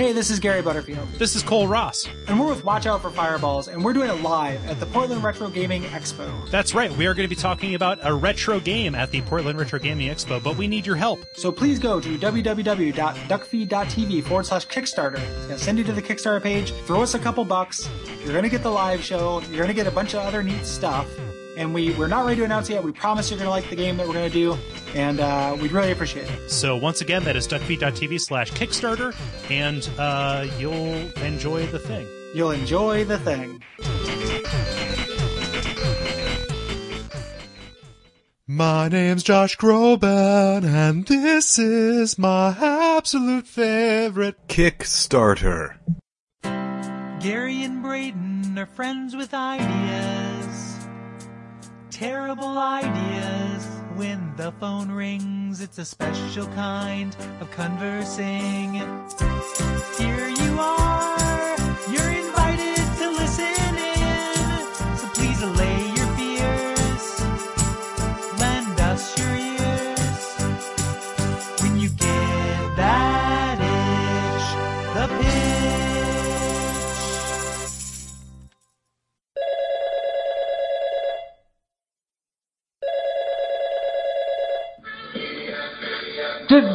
Hey, this is Gary Butterfield, This is Cole Ross. and we're with Watch Out for Fireballs, and we're doing it live at the Portland Retro Gaming Expo. That's right, we are going to be talking about a retro game at the Portland Retro Gaming Expo, but we need your help. So please go to www.duckfeed.tv forward slash Kickstarter. It's going to send you to the Kickstarter page. Throw us a couple bucks. You're going to get the live show. You're going to get a bunch of other neat stuff. And we, we're not ready to announce yet. We promise you're going to like the game that we're going to do. And uh, we'd really appreciate it. So once again, that is duckfeed.tv slash Kickstarter, and uh, you'll enjoy the thing. You'll enjoy the thing. My name's Josh Groban, and this is my absolute favorite Kickstarter. Gary and Braden are friends with ideas. Terrible ideas. When the phone rings, it's a special kind of conversing. Here you are. You're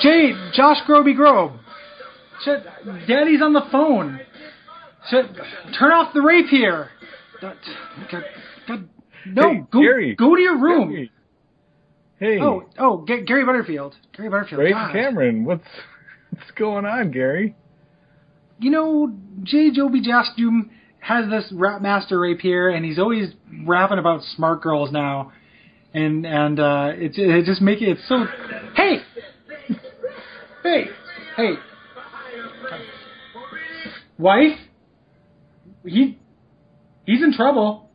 Jay, Josh Groby Grove. Shit, Daddy's on the phone. Shit, turn off the rapier. God, God, God, no, Hey, go, Gary. go to your room. Gary. Hey, Oh, oh, G- Gary Butterfield. Gary Butterfield. Ray God. Cameron, what's what's going on, Gary? You know, J. Joby Jastum has this rap master rapier, and he's always rapping about smart girls now, and and uh, it it just make it it's so. Hey, hey, wife. He he's in trouble.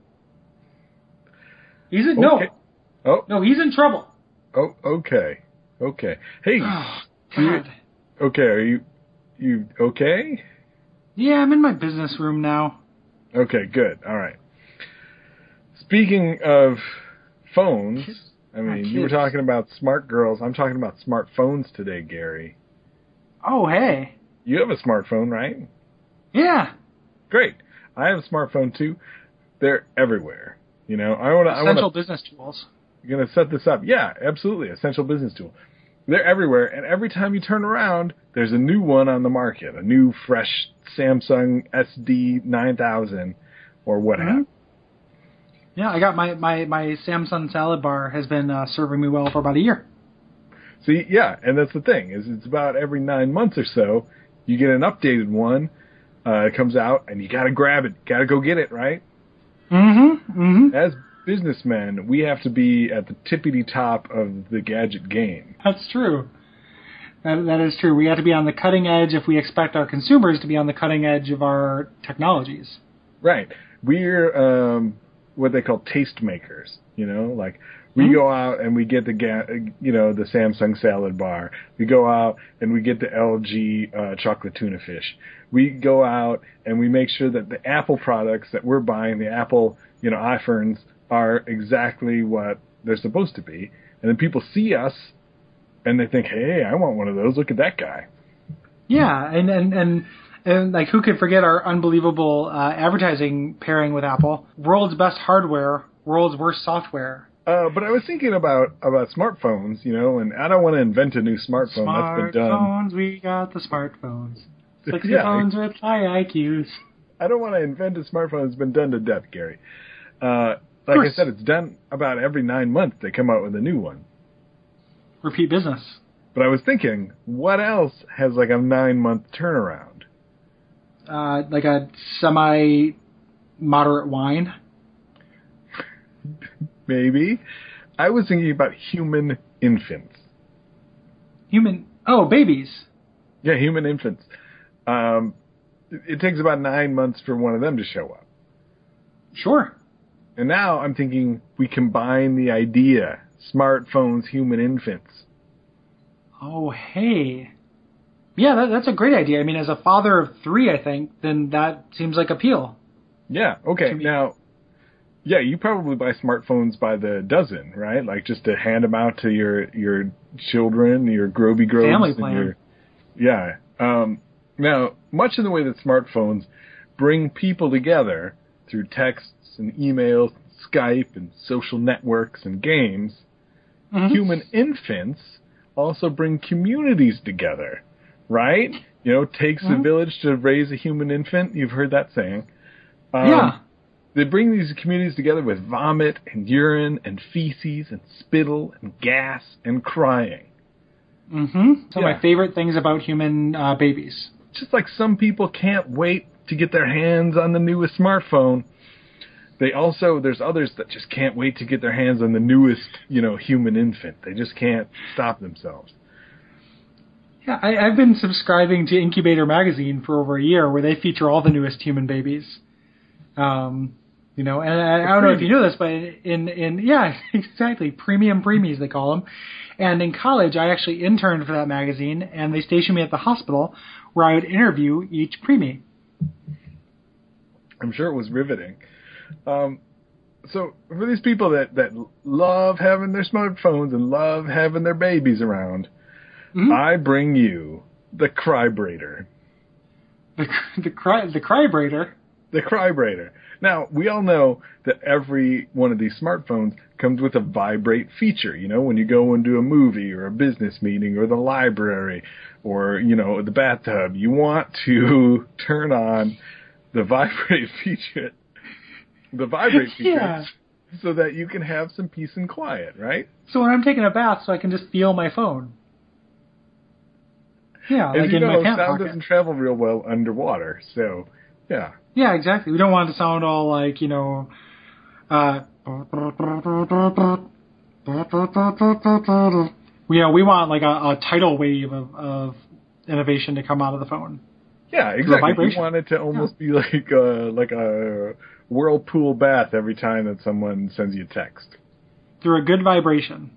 He's in no Oh, no he's in trouble. oh, okay, okay. Hey, Oh, you- okay, are you you okay? Yeah, I'm in my business room now. Okay, good. All right. Speaking of phones, I mean, you were talking about smart girls. I'm talking about smartphones today, Gary. Oh hey, You have a smartphone, right? yeah. Great. I have a smartphone too. They're everywhere. You know, I want to. I want Essential to. business tools. You're Going to set this up. Yeah, absolutely. Essential business tool. They're everywhere, and every time you turn around, there's a new one on the market. A new, fresh Samsung SD 9000 or what have. Mm-hmm. Yeah, I got my, my, my Samsung salad bar has been uh, serving me well for about a year. See, yeah, and that's the thing is it's about every nine months or so you get an updated one. Uh, it comes out, and you got to grab it. Got to go get it, right? Mm-hmm. Mm-hmm. As businessmen, we have to be at the tippity top of the gadget game. That's true. That, that is true. We have to be on the cutting edge if we expect our consumers to be on the cutting edge of our technologies. Right. We're um, what they call taste makers. You know, like we go out and we get the ga- you know the Samsung salad bar. We go out and we get the LG uh, chocolate tuna fish. We go out and we make sure that the Apple products that we're buying, the Apple you know iPhones, are exactly what they're supposed to be. And then people see us and they think, hey, I want one of those. Look at that guy. Yeah, and and and, and like who could forget our unbelievable uh, advertising pairing with Apple? World's best hardware, world's worst software. Uh, but I was thinking about about smartphones, you know, and I don't want to invent a new smartphone. That's been done. Smartphones, we got the smartphones. Sexy Yeah. phones with high IQs. I don't want to invent a smartphone It's been done to death, Gary. Uh, like I said, it's done about every nine months. They come out with a new one. Repeat business. But I was thinking, what else has like a nine month turnaround? Uh, like a semi moderate wine. Maybe. I was thinking about human infants. Human. Oh, babies. Yeah, human infants. Um, it, it takes about nine months for one of them to show up. Sure. And now I'm thinking we combine the idea smartphones, human infants. Oh, hey. Yeah, that, that's a great idea. I mean, as a father of three, I think, then that seems like appeal. Yeah. Okay. Now, yeah, you probably buy smartphones by the dozen, right? Like just to hand them out to your your children, your groby grobes, Family and plan. Your, yeah. Um, Now, much in the way that smartphones bring people together through texts and emails, Skype and social networks and games, Mhm. human infants also bring communities together, right? You know, takes a Mhm. village to raise a human infant. You've heard that saying. Um, yeah. They bring these communities together with vomit and urine and feces and spittle and gas and crying. Mm hmm So Yeah. my favorite things about human uh, babies. Just like some people can't wait to get their hands on the newest smartphone, they also there's others that just can't wait to get their hands on the newest, you know, human infant. They just can't stop themselves. Yeah, I, I've been subscribing to Incubator magazine for over a year, where they feature all the newest human babies. Um, you know, and I, I don't know if you know this, but in in yeah, exactly, premium preemies they call them. And in college, I actually interned for that magazine, and they stationed me at the hospital where I would interview each preemie. I'm sure it was riveting. Um, so for these people that that love having their smartphones and love having their babies around, Mhm. I bring you the Crybrator. The the cry the crybrator. The Crybrator. Now, we all know that every one of these smartphones comes with a vibrate feature. You know, when you go into a movie or a business meeting or the library or, you know, the bathtub, you want to turn on the vibrate feature. The vibrate feature. Yeah. So that you can have some peace and quiet, right? So when I'm taking a bath, so I can just feel my phone. Yeah, As like you in know, sound pocket. doesn't travel real well underwater. So, yeah. Yeah, exactly. We don't want it to sound all like, you know, uh, we, uh, we want like a, a tidal wave of, of innovation to come out of the phone. Yeah, exactly. We want it to almost be like a, like a whirlpool bath every time that someone sends you a text. Through a good vibration.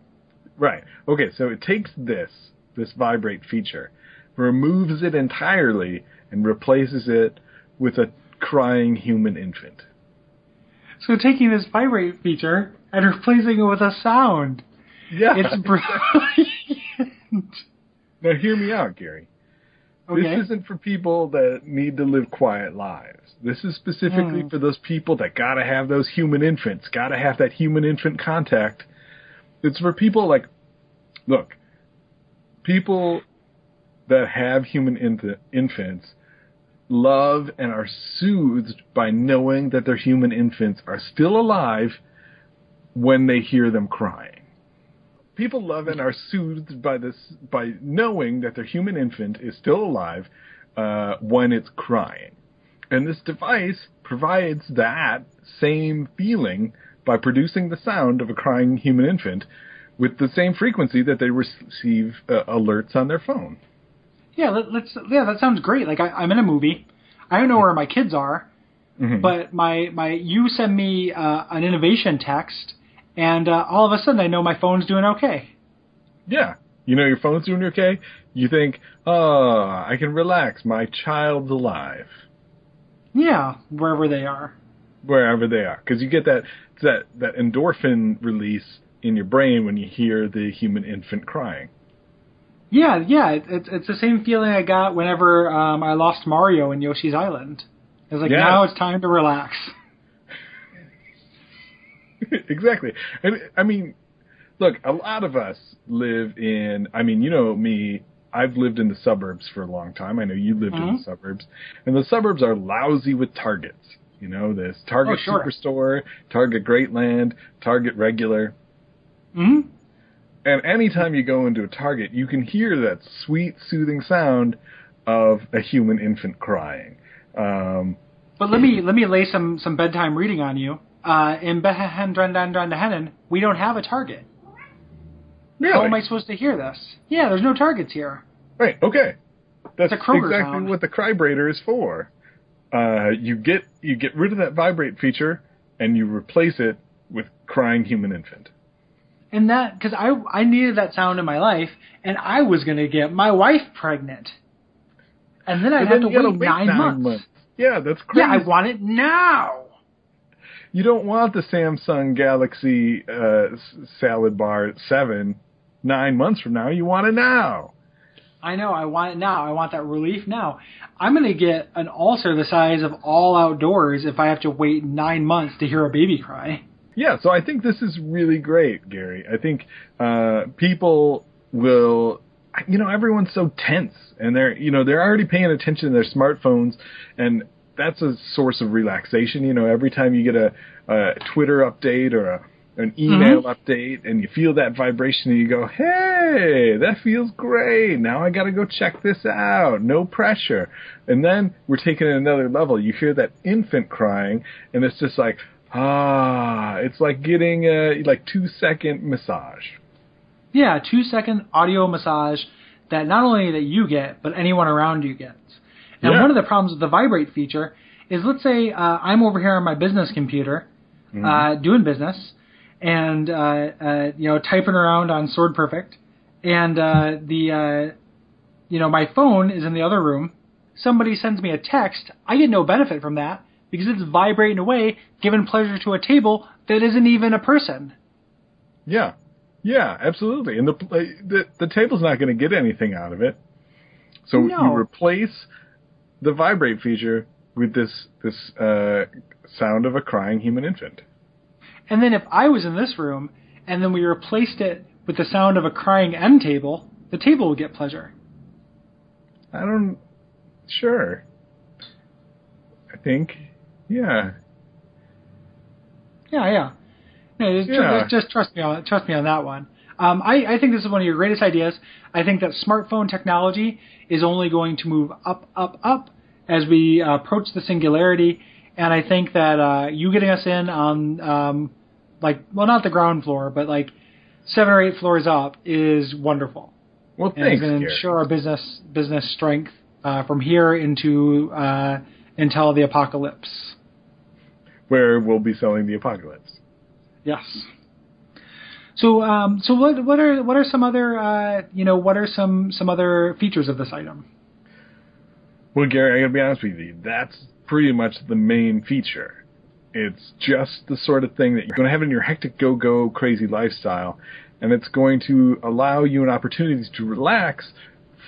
Right. Okay, so it takes this, this vibrate feature, removes it entirely, and replaces it with a crying human infant. So taking this vibrate feature and replacing it with a sound. Yeah. It's brilliant. now hear me out, Gary. Okay. This isn't for people that need to live quiet lives. This is specifically Hmm. for those people that gotta have those human infants, gotta have that human infant contact. It's for people like, look, people that have human inf- infants love and are soothed by knowing that their human infants are still alive when they hear them crying. People love and are soothed by this by knowing that their human infant is still alive uh, when it's crying, and this device provides that same feeling by producing the sound of a crying human infant with the same frequency that they receive uh, alerts on their phone. Yeah, let, let's, yeah, that sounds great. Like I, I'm in a movie. I don't know where my kids are, Mhm. but my, my, you send me, uh, an innovation text and, uh, all of a sudden I know my phone's doing okay. Yeah. You know your phone's doing okay. You think, oh, I can relax. My child's alive. Yeah, wherever they are. wherever they are, because you get that that that endorphin release in your brain when you hear the human infant crying. Yeah, yeah, it, it's it's the same feeling I got whenever um, I lost Mario in Yoshi's Island. It's like Yes. now it's time to relax. exactly, and I mean, look, a lot of us live in. I mean, you know me. I've lived in the suburbs for a long time. I know you lived in Mhm. the suburbs, and the suburbs are lousy with targets. You know, this Target Oh, sure. Superstore, Target Greatland, Target Regular. hmm And anytime you go into a Target, you can hear that sweet, soothing sound of a human infant crying. Um, But let me let me lay some some bedtime reading on you. Uh, in we don't have a target. really? How am I supposed to hear this? Yeah, there's no targets here. Right, okay. That's It's a Kroger exactly sound. what the Crybrator is for. Uh, you get you get rid of that vibrate feature and you replace it with crying human infant. And that because I I needed that sound in my life, and I was gonna get my wife pregnant, and then I'd And then to gotta wait, nine, months. Yeah, that's crazy. Yeah, I want it now. you don't want the Samsung Galaxy uh, salad bar at seven, nine months from now. You want it now. I know. I want it now. I want that relief now. I'm going to get an ulcer the size of all outdoors if I have to wait nine months to hear a baby cry. Yeah, so I think this is really great, Gary. I think uh, people will, you know, everyone's so tense, and they're, you know, they're already paying attention to their smartphones, and that's a source of relaxation. You know, every time you get a, a Twitter update or a, an email Mm-hmm. update, and you feel that vibration, and you go, "Hey, that feels great! Now I got to go check this out. No pressure." And then we're taking it another level. You hear that infant crying, and it's just like, ah, it's like getting a like two second massage. Yeah, two second audio massage that not only that you get, but anyone around you gets. And Yeah. one of the problems with the vibrate feature is, let's say uh, I'm over here on my business computer uh, doing business, and uh, uh, you know typing around on Sword Perfect, and uh, the uh, you know my phone is in the other room. Somebody sends me a text. I get no benefit from that because it's vibrating away, giving pleasure to a table that isn't even a person. Yeah, yeah, absolutely. And the the, the table's not going to get anything out of it. So No. you replace the vibrate feature with this this uh, sound of a crying human infant. And then if I was in this room and then we replaced it with the sound of a crying end table, the table would get pleasure. I don't. Sure. I think. Yeah. Yeah, yeah. No, just, Yeah. just, just trust me on trust me on that one. Um, I, I think this is one of your greatest ideas. I think that smartphone technology is only going to move up, up, up as we uh, approach the singularity. And I think that uh, you getting us in on, um, like, well, not the ground floor, but like seven or eight floors up is wonderful. Well, and thanks, to ensure our business business strength uh, from here into uh, until the apocalypse. Where we'll be selling the apocalypse. Yes. So, um, so what what are what are some other uh, you know what are some some other features of this item? Well, Gary, I gotta be honest with you. That's pretty much the main feature. It's just the sort of thing that you're going to have in your hectic go-go crazy lifestyle, and it's going to allow you an opportunity to relax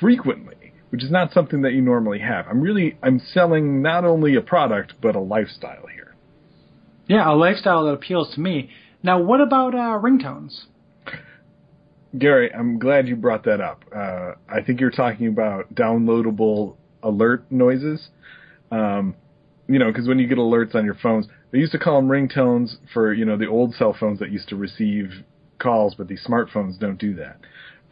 frequently, which is not something that you normally have. I'm really I'm selling not only a product but a lifestyle here. Yeah, a lifestyle that appeals to me. Now, what about uh, ringtones? Gary, I'm glad you brought that up. Uh, I think you're talking about downloadable alert noises. Um, you know, because when you get alerts on your phones, they used to call them ringtones for you know the old cell phones that used to receive calls, but these smartphones don't do that.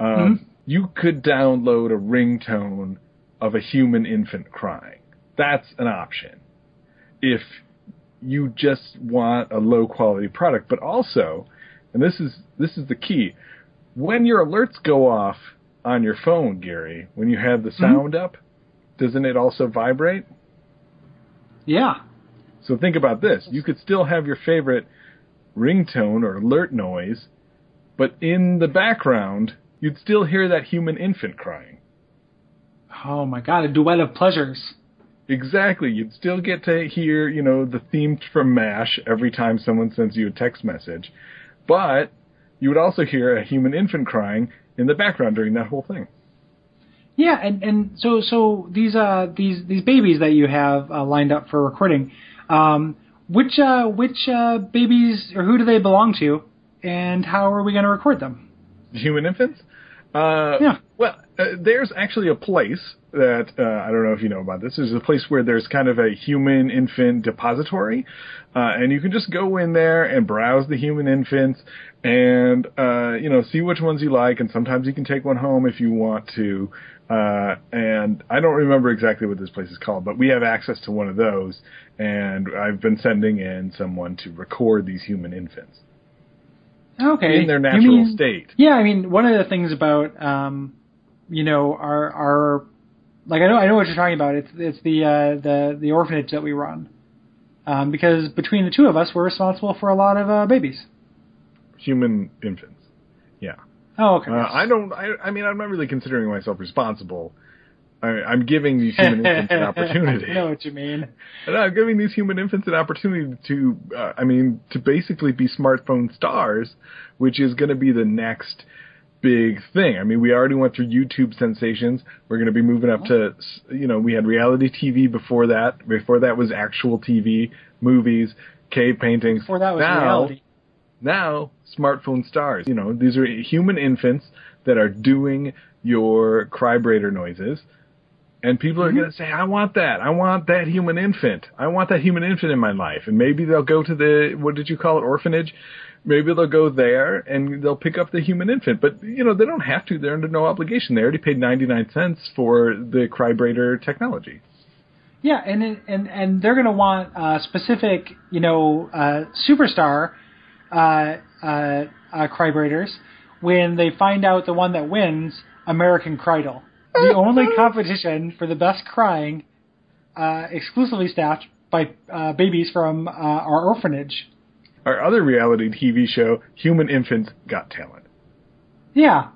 Um, You could download a ringtone of a human infant crying. That's an option. If you just want a low quality product, but also, and this is this is the key, when your alerts go off on your phone, Gary, when you have the mm-hmm. sound up, doesn't it also vibrate? Yeah, So think about this. You could still have your favorite ringtone or alert noise, but in the background, you'd still hear that human infant crying. Oh my god, a duet of pleasures. Exactly. You'd still get to hear, you know, the theme from MASH every time someone sends you a text message, but you would also hear a human infant crying in the background during that whole thing. Yeah, and and so so these uh these these babies that you have uh, lined up for recording, um, which uh which uh babies or who do they belong to, and how are we going to record them? Human infants? Uh, Yeah. Well, uh, there's actually a place that uh, I don't know if you know about this. There's a place where there's kind of a human infant depository, uh, and you can just go in there and browse the human infants, and uh, you know see which ones you like. And sometimes you can take one home if you want to. Uh, and I don't remember exactly what this place is called, but we have access to one of those, and I've been sending in someone to record these human infants Okay, in their natural mean- state. Yeah, I mean, one of the things about, um, you know, our our, like I know I know what you're talking about. It's it's the uh, the the orphanage that we run, um, because between the two of us, we're responsible for a lot of uh, babies. Human infants. Yeah. Oh, okay. Uh, I don't. I, I mean, I'm not really considering myself responsible. I, I'm giving these human infants an opportunity. I know what you mean. And I'm giving these human infants an opportunity to, uh, I mean, to basically be smartphone stars, which is going to be the next big thing. I mean, we already went through YouTube sensations. We're going to be moving up to, oh. you know, we had reality TV before that. Before that was actual TV, movies, cave paintings. Before that was now, reality. Now, smartphone stars. You know, these are human infants that are doing your crybrator noises. And people are going to say, I want that. I want that human infant. I want that human infant in my life. And maybe they'll go to the, what did you call it, orphanage? Maybe they'll go there and they'll pick up the human infant. But, you know, they don't have to. They're under no obligation. They already paid 99 cents for the crybrator technology. Yeah, and and and they're going to want a specific, you know, uh, superstar uh, uh, uh, crybrators when they find out the one that wins American Cridle, the only competition for the best crying, uh, exclusively staffed by uh, babies from uh, our orphanage. Our other reality TV show, Human Infants Got Talent. Yeah,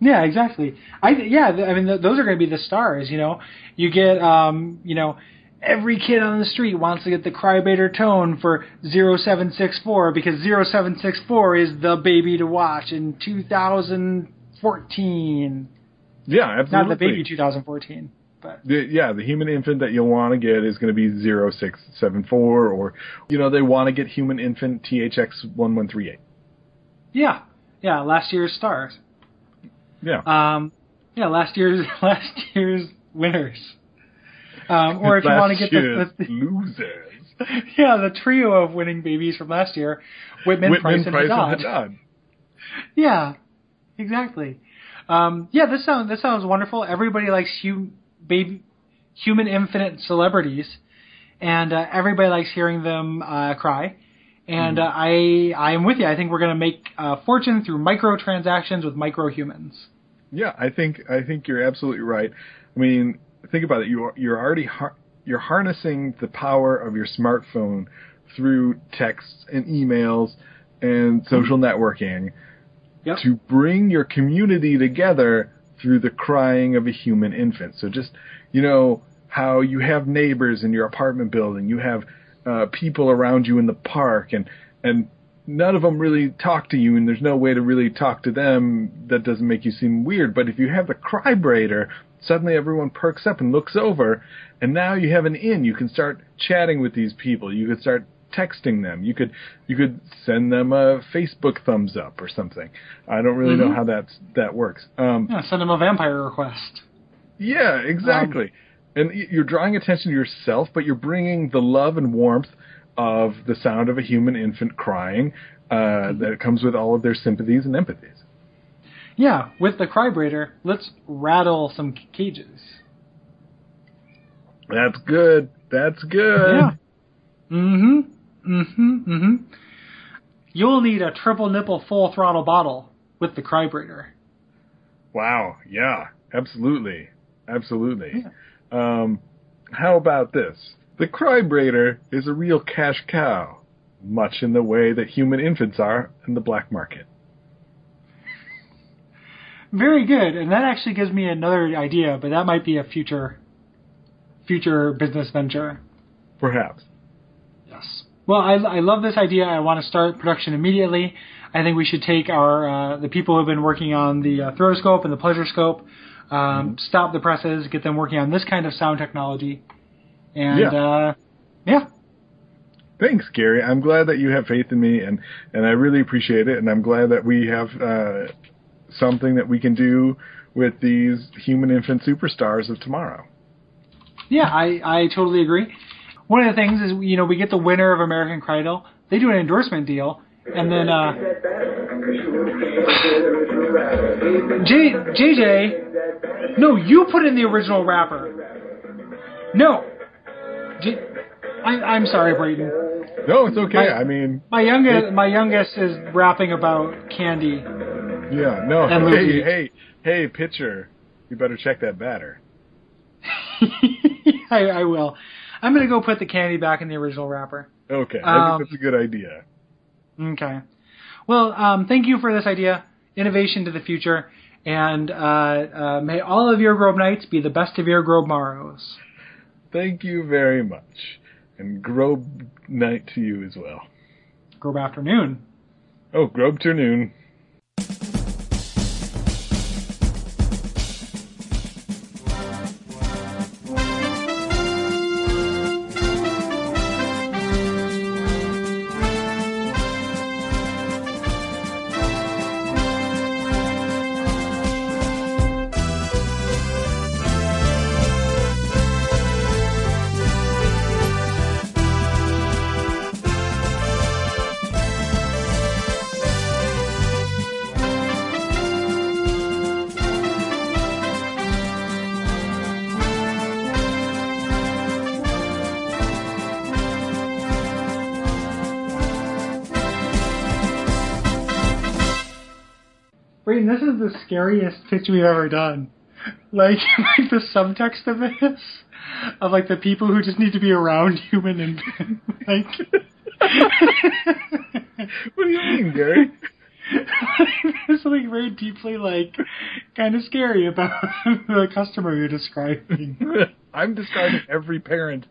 yeah, exactly. I yeah, th- I mean th- those are going to be the stars. You know, you get um, you know. Every kid on the street wants to get the crybrator tone for 0764 because 0764 is the baby to watch in 2014. Yeah, absolutely. Not the baby 2014, but the, yeah, the human infant that you'll want to get is going to be 0674 or, you know, they want to get human infant THX1138. yeah, yeah, last year's stars. Yeah. Um, yeah, last year's last year's winners. Um, or if you want to get Last the, the losers. yeah the trio of winning babies from last year, Whitman, Price, Whitman, and Price, Haddad. and Haddad. Yeah, exactly. Um, yeah, this sounds this sounds wonderful. Everybody likes hu- baby, human infinite celebrities, and uh, everybody likes hearing them uh, cry. And uh, I I am with you. I think we're going to make a fortune through microtransactions with micro humans. Yeah, I think I think you're absolutely right. I mean, think about it. You are, you're already har- you're harnessing the power of your smartphone through texts and emails and social networking Yep. to bring your community together through the crying of a human infant. So just you know how you have neighbors in your apartment building, you have uh, people around you in the park, and and none of them really talk to you, and there's no way to really talk to them that doesn't make you seem weird. But if you have the crybrator, suddenly everyone perks up and looks over, and now you have an in. You can start chatting with these people. You could start texting them. You could you could send them a Facebook thumbs up or something. I don't really know how that's that works. Um, Yeah, send them a vampire request. yeah, exactly. and you're drawing attention to yourself, but you're bringing the love and warmth of the sound of a human infant crying uh, that comes with all of their sympathies and empathies. Yeah, with the crybrator, let's rattle some cages. That's good. That's good. Yeah. Mm-hmm. Mm-hmm. Mm-hmm. You'll need a triple nipple full throttle bottle with the crybrator. Wow. Yeah. Absolutely. Absolutely. Um, how about this? The crybrator is a real cash cow, much in the way that human infants are in the black market. Very good, and that actually gives me another idea, but that might be a future future business venture. Perhaps. Yes. Well, I, I love this idea. I want to start production immediately. I think we should take our uh, the people who have been working on the uh, Throtoscope and the Pleasure Scope, um, stop the presses, get them working on this kind of sound technology, and Yeah. uh, yeah, Thanks, Gary. I'm glad that you have faith in me, and and I really appreciate it. And I'm glad that we have uh, something that we can do with these human infant superstars of tomorrow. yeah, I I totally agree. One of the things is you know we get the winner of American Cradle, they do an endorsement deal, and then uh, J JJ, no, you put in the original rapper. No, J, I, I'm sorry, Brayden. No, it's okay. My- I mean, My youngest, my youngest is rapping about candy. yeah, no. And hey, hey, hey, pitcher, you better check that batter. I, I will. I'm gonna go put the candy back in the original wrapper. Okay, I Um, think that's a good idea. Okay. Well, um, thank you for this idea. Innovation to the future. And uh, uh, may all of your Grove nights be the best of your Grove morrows. Thank you very much, and Grobe night to you as well. Grove afternoon. Oh, Grobe Ternoon. This is the scariest pitch we've ever done. Like, like the subtext of this, of like the people who just need to be around human and like. what do you mean, Gary? There's something very deeply like kind of scary about the customer you're describing. I'm describing every parent